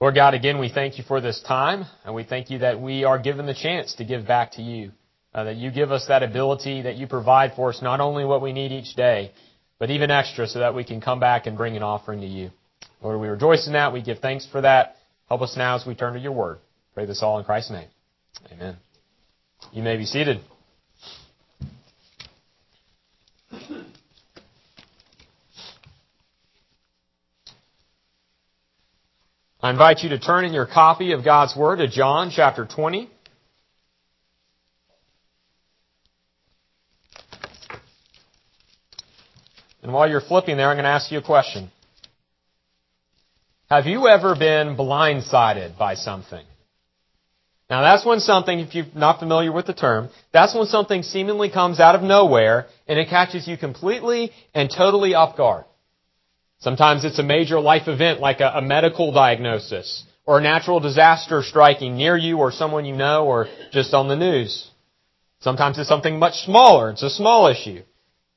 Lord God, again, we thank you for this time, and we thank you that we are given the chance to give back to you. Uh, that you give us that ability, that you provide for us not only what we need each day, but even extra so that we can come back and bring an offering to you. Lord, we rejoice in that. We give thanks for that. Help us now as we turn to your word. Pray this all in Christ's name. Amen. You may be seated. I invite you to turn in your copy of God's Word to John chapter 20. And while you're flipping there, I'm going to ask you a question. Have you ever been blindsided by something? Now that's when something, if you're not familiar with the term, that's when something seemingly comes out of nowhere and it catches you completely and totally off guard. Sometimes it's a major life event like a, a, medical diagnosis or a natural disaster striking near you or someone you know or just on the news. Sometimes it's something much smaller. It's a small issue.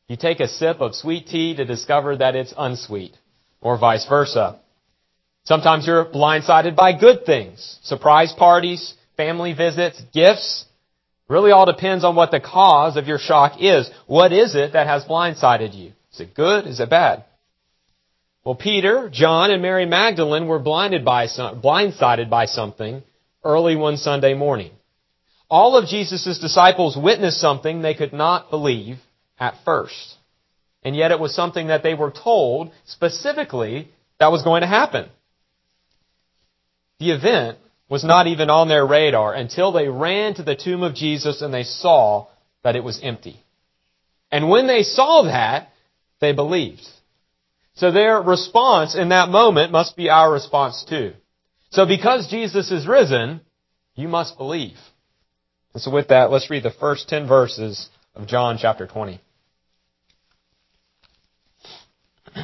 You take a sip of sweet tea to discover that it's unsweet or vice versa. Sometimes you're blindsided by good things. Surprise parties, family visits, gifts. Really all depends on what the cause of your shock is. What is it that has blindsided you? Is it good? Is it bad? Well, Peter, John, and Mary Magdalene were blinded by some, blindsided by something early one Sunday morning. All of Jesus' disciples witnessed something they could not believe at first. And yet it was something that they were told specifically that was going to happen. The event was not even on their radar until they ran to the tomb of Jesus and they saw that it was empty. And when they saw that, they believed. So their response in that moment must be our response too. So because Jesus is risen, you must believe. And so with that, let's read the first 10 verses of John chapter 20.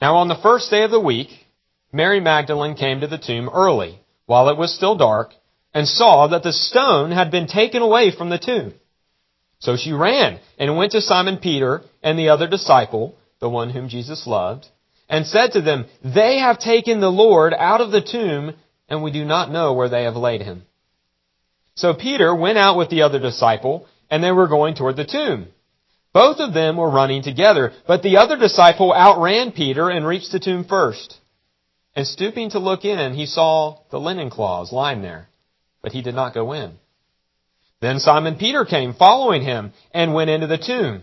Now on the first day of the week, Mary Magdalene came to the tomb early, while it was still dark, and saw that the stone had been taken away from the tomb. So she ran and went to Simon Peter and the other disciple, the one whom Jesus loved, and said to them, They have taken the Lord out of the tomb, and we do not know where they have laid him. So Peter went out with the other disciple, and they were going toward the tomb. Both of them were running together, but the other disciple outran Peter and reached the tomb first. And stooping to look in, he saw the linen cloths lying there, but he did not go in. Then Simon Peter came following him and went into the tomb.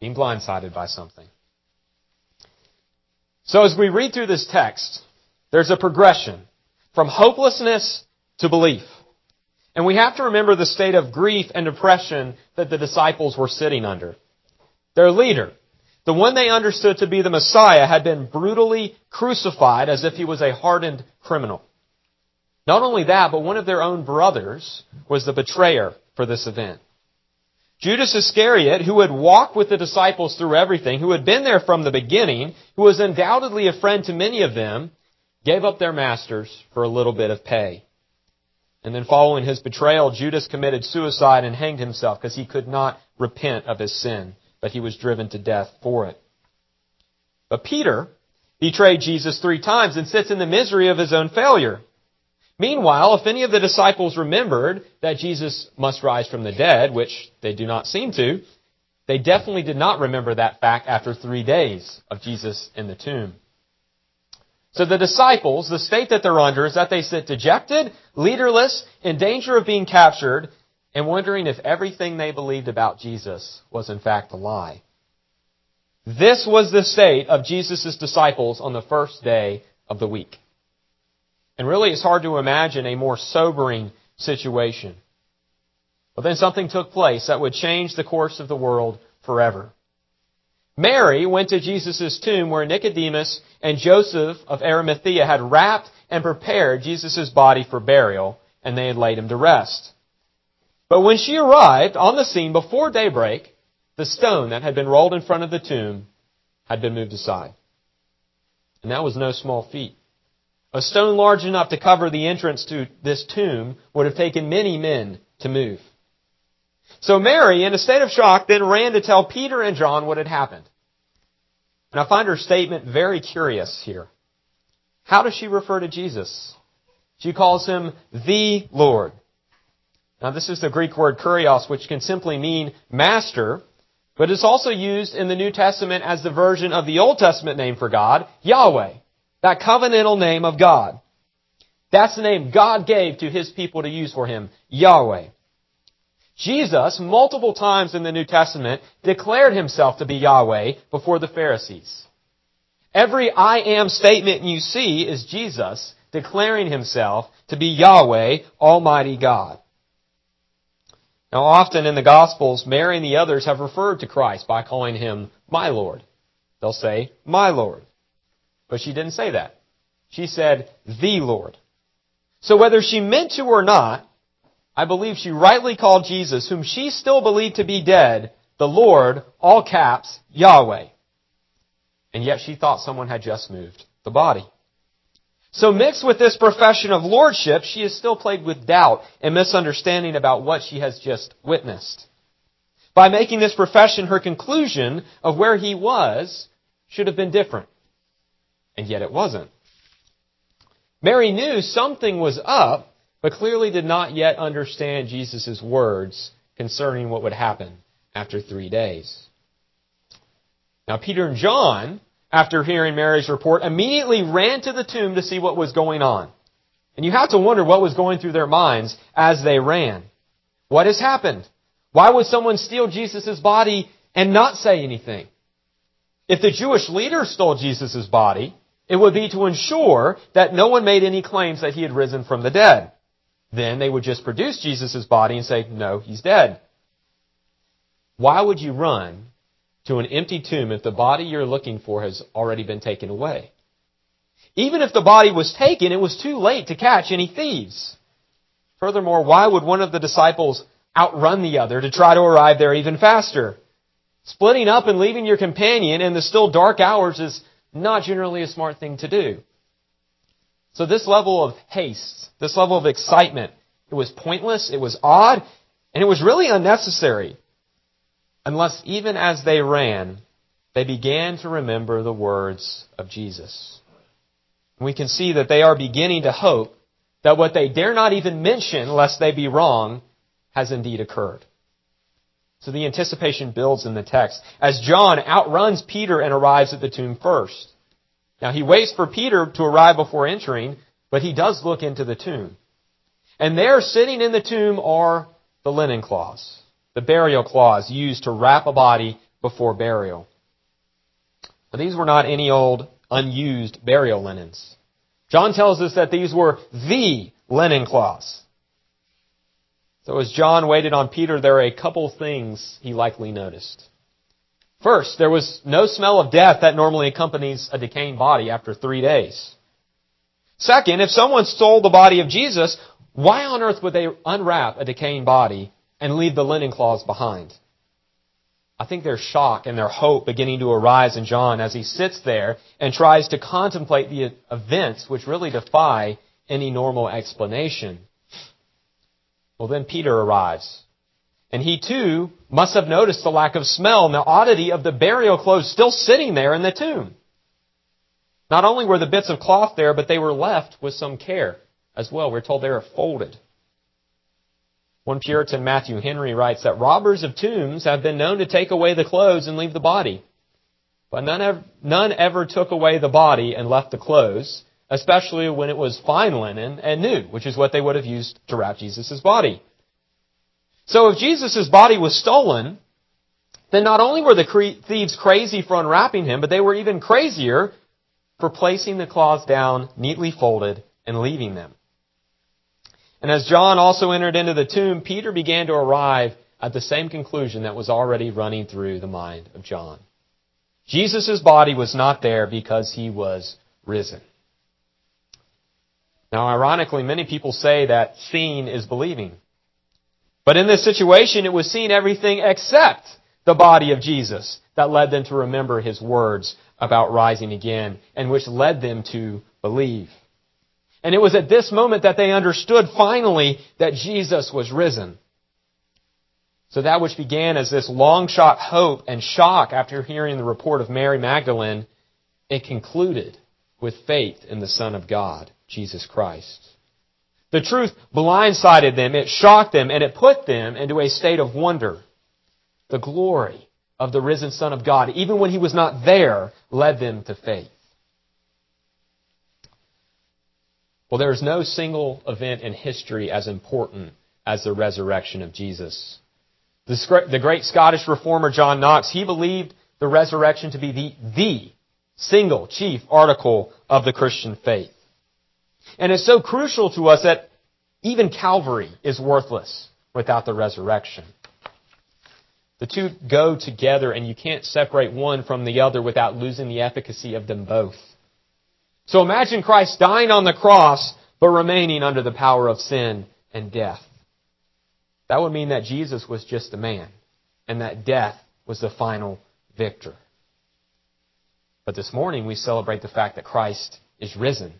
Being blindsided by something. So as we read through this text, there's a progression from hopelessness to belief. And we have to remember the state of grief and depression that the disciples were sitting under. Their leader, the one they understood to be the Messiah, had been brutally crucified as if he was a hardened criminal. Not only that, but one of their own brothers was the betrayer for this event. Judas Iscariot, who had walked with the disciples through everything, who had been there from the beginning, who was undoubtedly a friend to many of them, gave up their masters for a little bit of pay. And then following his betrayal, Judas committed suicide and hanged himself because he could not repent of his sin, but he was driven to death for it. But Peter betrayed Jesus three times and sits in the misery of his own failure. Meanwhile, if any of the disciples remembered that Jesus must rise from the dead, which they do not seem to, they definitely did not remember that fact after three days of Jesus in the tomb. So the disciples, the state that they're under is that they sit dejected, leaderless, in danger of being captured, and wondering if everything they believed about Jesus was in fact a lie. This was the state of Jesus' disciples on the first day of the week. And really, it's hard to imagine a more sobering situation. But then something took place that would change the course of the world forever. Mary went to Jesus' tomb where Nicodemus and Joseph of Arimathea had wrapped and prepared Jesus' body for burial, and they had laid him to rest. But when she arrived on the scene before daybreak, the stone that had been rolled in front of the tomb had been moved aside. And that was no small feat. A stone large enough to cover the entrance to this tomb would have taken many men to move. So Mary, in a state of shock, then ran to tell Peter and John what had happened. And I find her statement very curious here. How does she refer to Jesus? She calls him the Lord. Now this is the Greek word kurios, which can simply mean master, but it's also used in the New Testament as the version of the Old Testament name for God, Yahweh, that covenantal name of God. That's the name God gave to His people to use for Him, Yahweh. Jesus, multiple times in the New Testament, declared himself to be Yahweh before the Pharisees. Every I am statement you see is Jesus declaring himself to be Yahweh, Almighty God. Now often in the Gospels, Mary and the others have referred to Christ by calling him my Lord. They'll say, my Lord. But she didn't say that. She said, the Lord. So whether she meant to or not, I believe she rightly called Jesus, whom she still believed to be dead, the Lord, all caps, Yahweh. And yet she thought someone had just moved the body. So mixed with this profession of lordship, she is still plagued with doubt and misunderstanding about what she has just witnessed. By making this profession, her conclusion of where he was should have been different. And yet it wasn't. Mary knew something was up but clearly did not yet understand Jesus' words concerning what would happen after three days. Now, Peter and John, after hearing Mary's report, immediately ran to the tomb to see what was going on. And you have to wonder what was going through their minds as they ran. What has happened? Why would someone steal Jesus' body and not say anything? If the Jewish leaders stole Jesus' body, it would be to ensure that no one made any claims that he had risen from the dead. Then they would just produce Jesus' body and say, no, he's dead. Why would you run to an empty tomb if the body you're looking for has already been taken away? Even if the body was taken, it was too late to catch any thieves. Furthermore, why would one of the disciples outrun the other to try to arrive there even faster? Splitting up and leaving your companion in the still dark hours is not generally a smart thing to do. So this level of haste, this level of excitement, it was pointless, it was odd, and it was really unnecessary. Unless even as they ran, they began to remember the words of Jesus. we can see that they are beginning to hope that what they dare not even mention, lest they be wrong, has indeed occurred. So the anticipation builds in the text as John outruns Peter and arrives at the tomb first. Now he waits for Peter to arrive before entering, but he does look into the tomb. And there sitting in the tomb are the linen cloths, the burial cloths used to wrap a body before burial. But these were not any old unused burial linens. John tells us that these were the linen cloths. So as John waited on Peter, there are a couple things he likely noticed. First, there was no smell of death that normally accompanies a decaying body after three days. Second, if someone stole the body of Jesus, why on earth would they unwrap a decaying body and leave the linen cloths behind? I think there's shock and their hope beginning to arise in John as he sits there and tries to contemplate the events which really defy any normal explanation. Well, then Peter arrives and he too must have noticed the lack of smell and the oddity of the burial clothes still sitting there in the tomb. Not only were the bits of cloth there, but they were left with some care as well. We're told they were folded. One Puritan, Matthew Henry, writes that robbers of tombs have been known to take away the clothes and leave the body. But none ever, none ever took away the body and left the clothes, especially when it was fine linen and new, which is what they would have used to wrap Jesus' body. So if Jesus' body was stolen, then not only were the thieves crazy for unwrapping him, but they were even crazier for placing the cloths down neatly folded and leaving them. And as John also entered into the tomb, Peter began to arrive at the same conclusion that was already running through the mind of John. Jesus' body was not there because he was risen. Now, ironically, many people say that seeing is believing. But in this situation, it was seeing everything except the body of Jesus that led them to remember his words about rising again and which led them to believe. And it was at this moment that they understood finally that Jesus was risen. So that which began as this long shot hope and shock after hearing the report of Mary Magdalene, it concluded with faith in the Son of God, Jesus Christ. The truth blindsided them, it shocked them, and it put them into a state of wonder. The glory of the risen Son of God, even when he was not there, led them to faith. Well, there is no single event in history as important as the resurrection of Jesus. The great Scottish reformer John Knox, he believed the resurrection to be the, the single chief article of the Christian faith. And it's so crucial to us that even Calvary is worthless without the resurrection. The two go together and you can't separate one from the other without losing the efficacy of them both. So imagine Christ dying on the cross but remaining under the power of sin and death. That would mean that Jesus was just a man and that death was the final victor. But this morning we celebrate the fact that Christ is risen.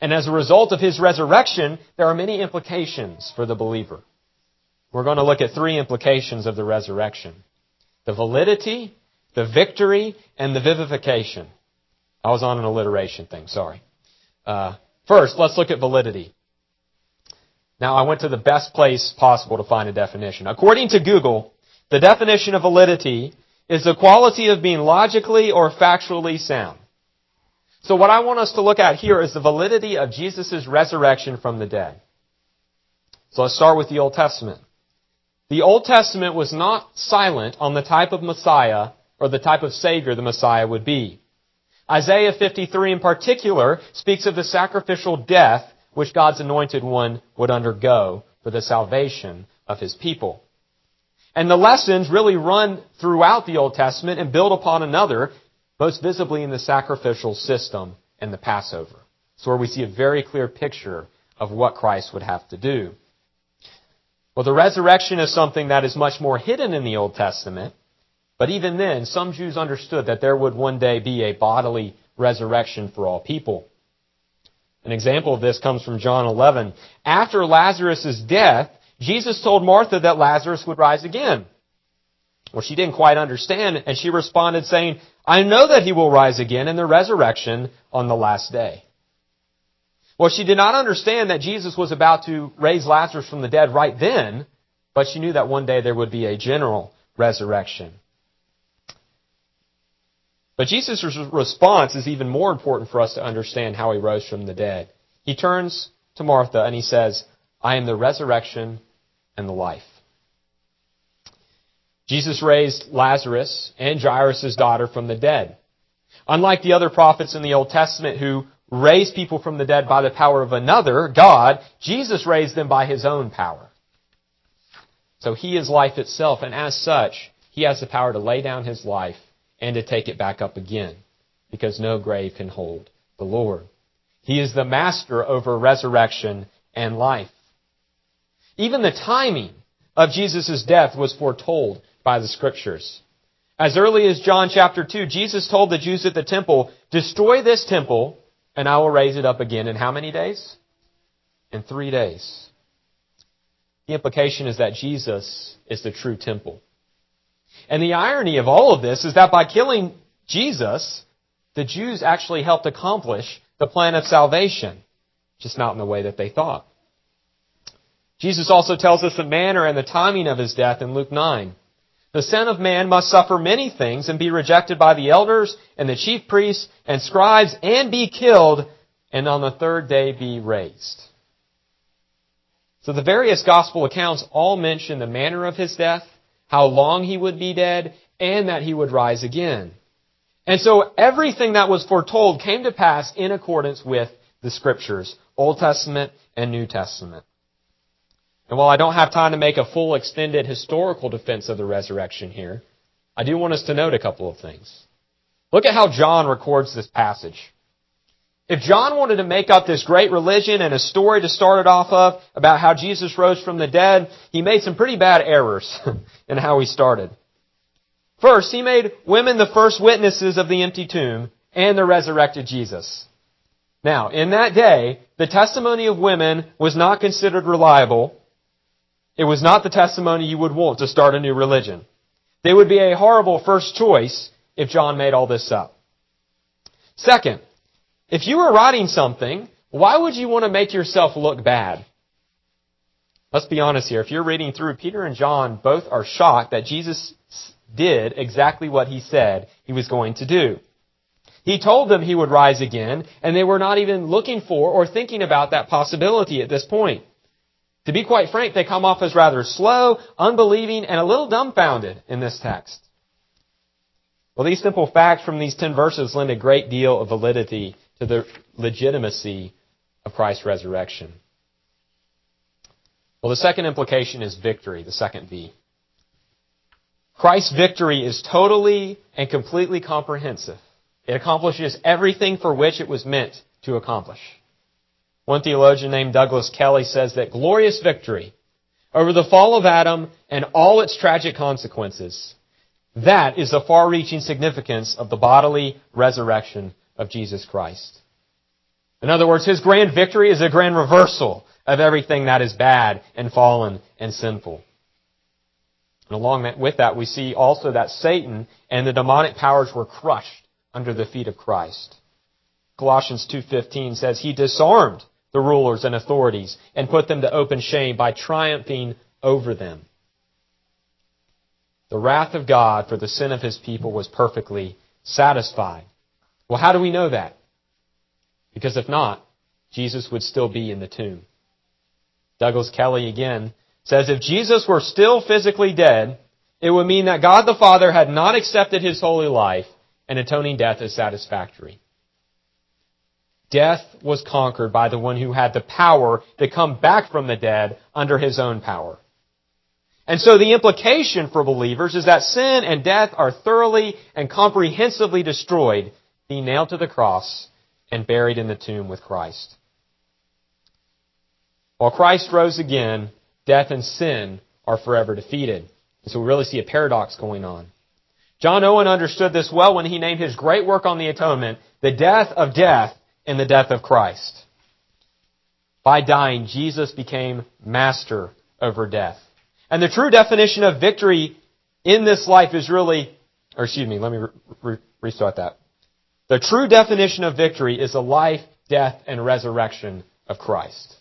And as a result of his resurrection, there are many implications for the believer. We're going to look at three implications of the resurrection. The validity, the victory, and the vivification. I was on an alliteration thing, sorry. Uh, first, let's look at validity. Now, I went to the best place possible to find a definition. According to Google, the definition of validity is the quality of being logically or factually sound. So what I want us to look at here is the validity of Jesus' resurrection from the dead. So let's start with the Old Testament. The Old Testament was not silent on the type of Messiah or the type of Savior the Messiah would be. Isaiah 53 in particular speaks of the sacrificial death which God's anointed one would undergo for the salvation of his people. And the lessons really run throughout the Old Testament and build upon another, most visibly in the sacrificial system and the Passover. So where we see a very clear picture of what Christ would have to do. Well, the resurrection is something that is much more hidden in the Old Testament. But even then, some Jews understood that there would one day be a bodily resurrection for all people. An example of this comes from John 11. After Lazarus' death, Jesus told Martha that Lazarus would rise again. Well, she didn't quite understand, and she responded saying, I know that he will rise again in the resurrection on the last day. Well, she did not understand that Jesus was about to raise Lazarus from the dead right then, but she knew that one day there would be a general resurrection. But Jesus' response is even more important for us to understand how he rose from the dead. He turns to Martha and he says, I am the resurrection and the life. Jesus raised Lazarus and Jairus' daughter from the dead. Unlike the other prophets in the Old Testament who raised people from the dead by the power of another, God, Jesus raised them by his own power. So he is life itself, and as such, he has the power to lay down his life and to take it back up again, because no grave can hold the Lord. He is the master over resurrection and life. Even the timing of Jesus' death was foretold by the scriptures. As early as John chapter 2, Jesus told the Jews at the temple, destroy this temple and I will raise it up again in how many days? In three days. The implication is that Jesus is the true temple. And the irony of all of this is that by killing Jesus, the Jews actually helped accomplish the plan of salvation, just not in the way that they thought. Jesus also tells us the manner and the timing of his death in Luke 9. The Son of Man must suffer many things and be rejected by the elders and the chief priests and scribes and be killed and on the third day be raised. So the various gospel accounts all mention the manner of his death, how long he would be dead, and that he would rise again. And so everything that was foretold came to pass in accordance with the scriptures, Old Testament and New Testament. And while I don't have time to make a full extended historical defense of the resurrection here, I do want us to note a couple of things. Look at how John records this passage. If John wanted to make up this great religion and a story to start it off of about how Jesus rose from the dead, he made some pretty bad errors in how he started. First, he made women the first witnesses of the empty tomb and the resurrected Jesus. Now, in that day, the testimony of women was not considered reliable. It was not the testimony you would want to start a new religion. They would be a horrible first choice if John made all this up. Second, if you were writing something, why would you want to make yourself look bad? Let's be honest here. If you're reading through, Peter and John both are shocked that Jesus did exactly what he said he was going to do. He told them he would rise again, and they were not even looking for or thinking about that possibility at this point. To be quite frank, they come off as rather slow, unbelieving, and a little dumbfounded in this text. Well, these simple facts from these ten verses lend a great deal of validity to the legitimacy of Christ's resurrection. Well, the second implication is victory, the second V. Christ's victory is totally and completely comprehensive. It accomplishes everything for which it was meant to accomplish. One theologian named Douglas Kelly says that glorious victory over the fall of Adam and all its tragic consequences, that is the far-reaching significance of the bodily resurrection of Jesus Christ. In other words, His grand victory is a grand reversal of everything that is bad and fallen and sinful. And along with that, we see also that Satan and the demonic powers were crushed under the feet of Christ. Colossians 2.15 says, He disarmed the rulers and authorities and put them to open shame by triumphing over them. The wrath of God for the sin of His people was perfectly satisfied. Well, how do we know that? Because if not, Jesus would still be in the tomb. Douglas Kelly again says if Jesus were still physically dead, it would mean that God the Father had not accepted his holy life and atoning death as satisfactory. Death was conquered by the one who had the power to come back from the dead under his own power. And so the implication for believers is that sin and death are thoroughly and comprehensively destroyed, being nailed to the cross and buried in the tomb with Christ. While Christ rose again, death and sin are forever defeated. And so we really see a paradox going on. John Owen understood this well when he named his great work on the atonement, the death of death in the death of Christ. By dying, Jesus became master over death. And the true definition of victory in this life is really, or excuse me, let me re- restart that. The true definition of victory is the life, death, and resurrection of Christ.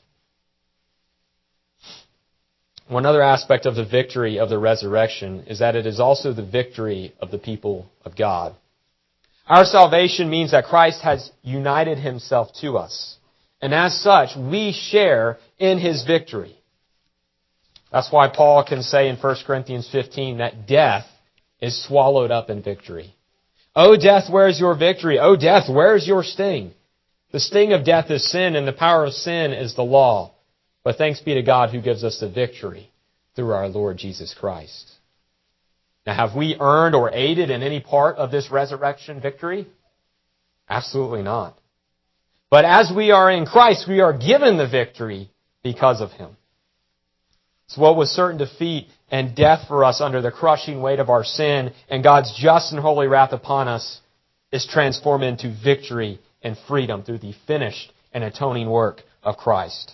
One other aspect of the victory of the resurrection is that it is also the victory of the people of God. Our salvation means that Christ has united himself to us. And as such, we share in his victory. That's why Paul can say in 1 Corinthians 15 that death is swallowed up in victory. O death, where is your victory? O death, where is your sting? The sting of death is sin, and the power of sin is the law. But thanks be to God who gives us the victory through our Lord Jesus Christ. Now, have we earned or aided in any part of this resurrection victory? Absolutely not. But as we are in Christ, we are given the victory because of Him. So what was certain defeat and death for us under the crushing weight of our sin and God's just and holy wrath upon us is transformed into victory and freedom through the finished and atoning work of Christ.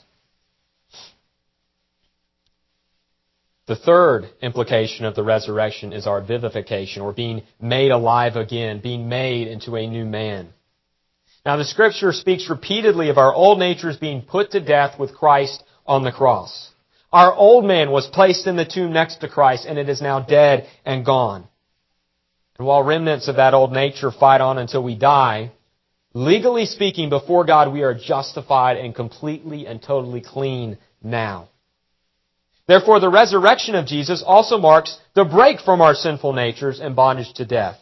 The third implication of the resurrection is our vivification, or being made alive again, being made into a new man. Now the scripture speaks repeatedly of our old natures being put to death with Christ on the cross. Our old man was placed in the tomb next to Christ and it is now dead and gone. And while remnants of that old nature fight on until we die, legally speaking before God we are justified and completely and totally clean now. Therefore, the resurrection of Jesus also marks the break from our sinful natures and bondage to death.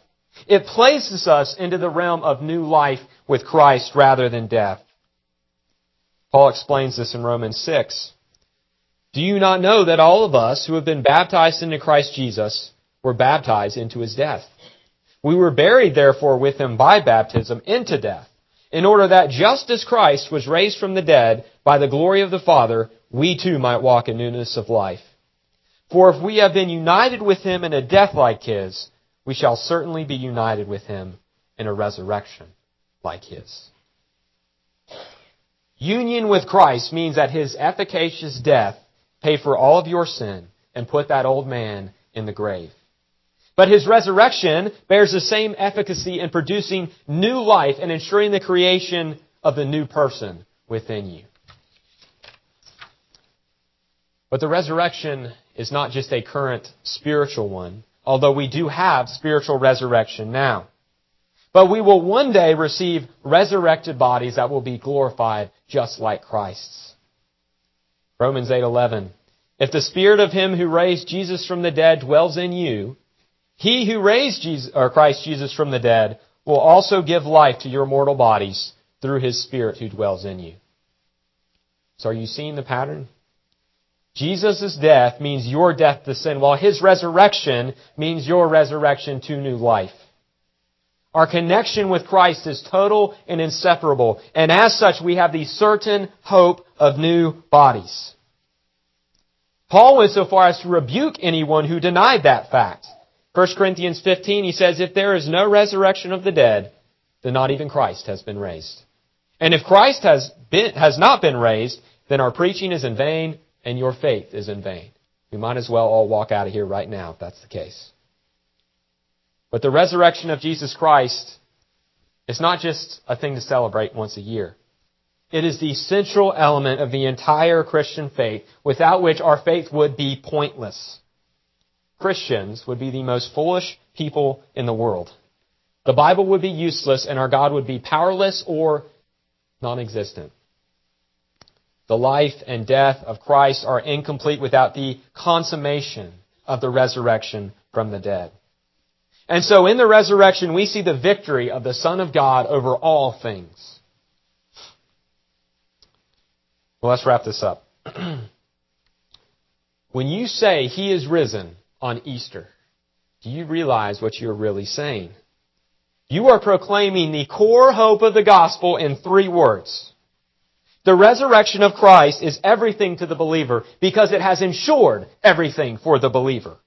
It places us into the realm of new life with Christ rather than death. Paul explains this in Romans 6. Do you not know that all of us who have been baptized into Christ Jesus were baptized into his death? We were buried therefore with him by baptism into death, in order that just as Christ was raised from the dead by the glory of the Father, we too might walk in newness of life. For if we have been united with him in a death like his, we shall certainly be united with him in a resurrection like his. Union with Christ means that his efficacious death paid for all of your sin and put that old man in the grave. But his resurrection bears the same efficacy in producing new life and ensuring the creation of the new person within you. But the resurrection is not just a current spiritual one, although we do have spiritual resurrection now. But we will one day receive resurrected bodies that will be glorified just like Christ's. Romans 8:11 If the spirit of him who raised Jesus from the dead dwells in you, he who raised Jesus, or Christ Jesus from the dead will also give life to your mortal bodies through his spirit who dwells in you. So are you seeing the pattern? Jesus' death means your death to sin, while his resurrection means your resurrection to new life. Our connection with Christ is total and inseparable, and as such we have the certain hope of new bodies. Paul went so far as to rebuke anyone who denied that fact. 1 Corinthians 15, he says, If there is no resurrection of the dead, then not even Christ has been raised. And if Christ has, been, has not been raised, then our preaching is in vain and your faith is in vain. We might as well all walk out of here right now if that's the case. But the resurrection of Jesus Christ is not just a thing to celebrate once a year. It is the central element of the entire Christian faith, without which our faith would be pointless. Christians would be the most foolish people in the world. The Bible would be useless and our God would be powerless or non-existent. The life and death of Christ are incomplete without the consummation of the resurrection from the dead. And so in the resurrection, we see the victory of the Son of God over all things. Well, let's wrap this up. when you say He is risen on Easter, do you realize what you're really saying? You are proclaiming the core hope of the gospel in three words. The resurrection of Christ is everything to the believer because it has ensured everything for the believer.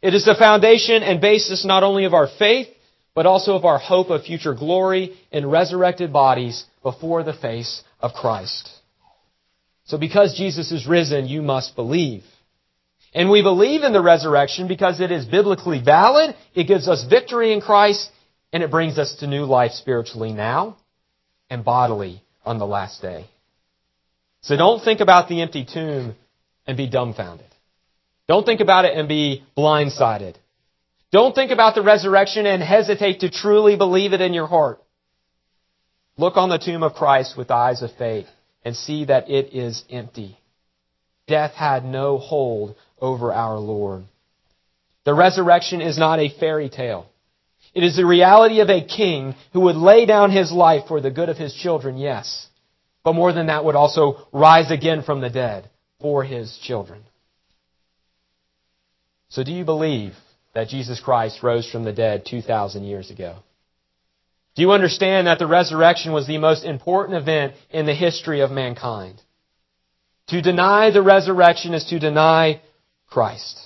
It is the foundation and basis not only of our faith, but also of our hope of future glory in resurrected bodies before the face of Christ. So because Jesus is risen, you must believe. And we believe in the resurrection because it is biblically valid, it gives us victory in Christ, and it brings us to new life spiritually now and bodily on the last day. So don't think about the empty tomb and be dumbfounded. Don't think about it and be blindsided. Don't think about the resurrection and hesitate to truly believe it in your heart. Look on the tomb of Christ with eyes of faith and see that it is empty. Death had no hold over our Lord. The resurrection is not a fairy tale. It is the reality of a king who would lay down his life for the good of his children, yes. But more than that, would also rise again from the dead for his children. So do you believe that Jesus Christ rose from the dead 2,000 years ago? Do you understand that the resurrection was the most important event in the history of mankind? To deny the resurrection is to deny Christ.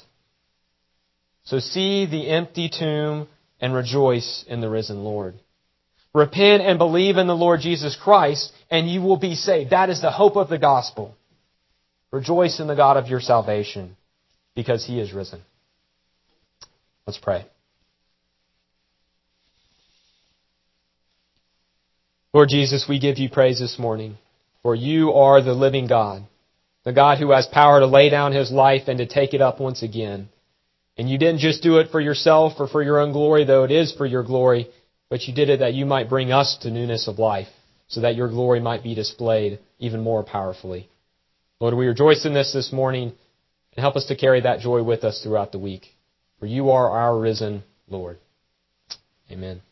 So see the empty tomb and rejoice in the risen Lord. Repent and believe in the Lord Jesus Christ and you will be saved. That is the hope of the gospel. Rejoice in the God of your salvation because he is risen. Let's pray. Lord Jesus, we give you praise this morning, for you are the living God, the God who has power to lay down his life and to take it up once again. And you didn't just do it for yourself or for your own glory, though it is for your glory, but you did it that you might bring us to newness of life, so that your glory might be displayed even more powerfully. Lord, we rejoice in this this morning, and help us to carry that joy with us throughout the week. For you are our risen Lord. Amen.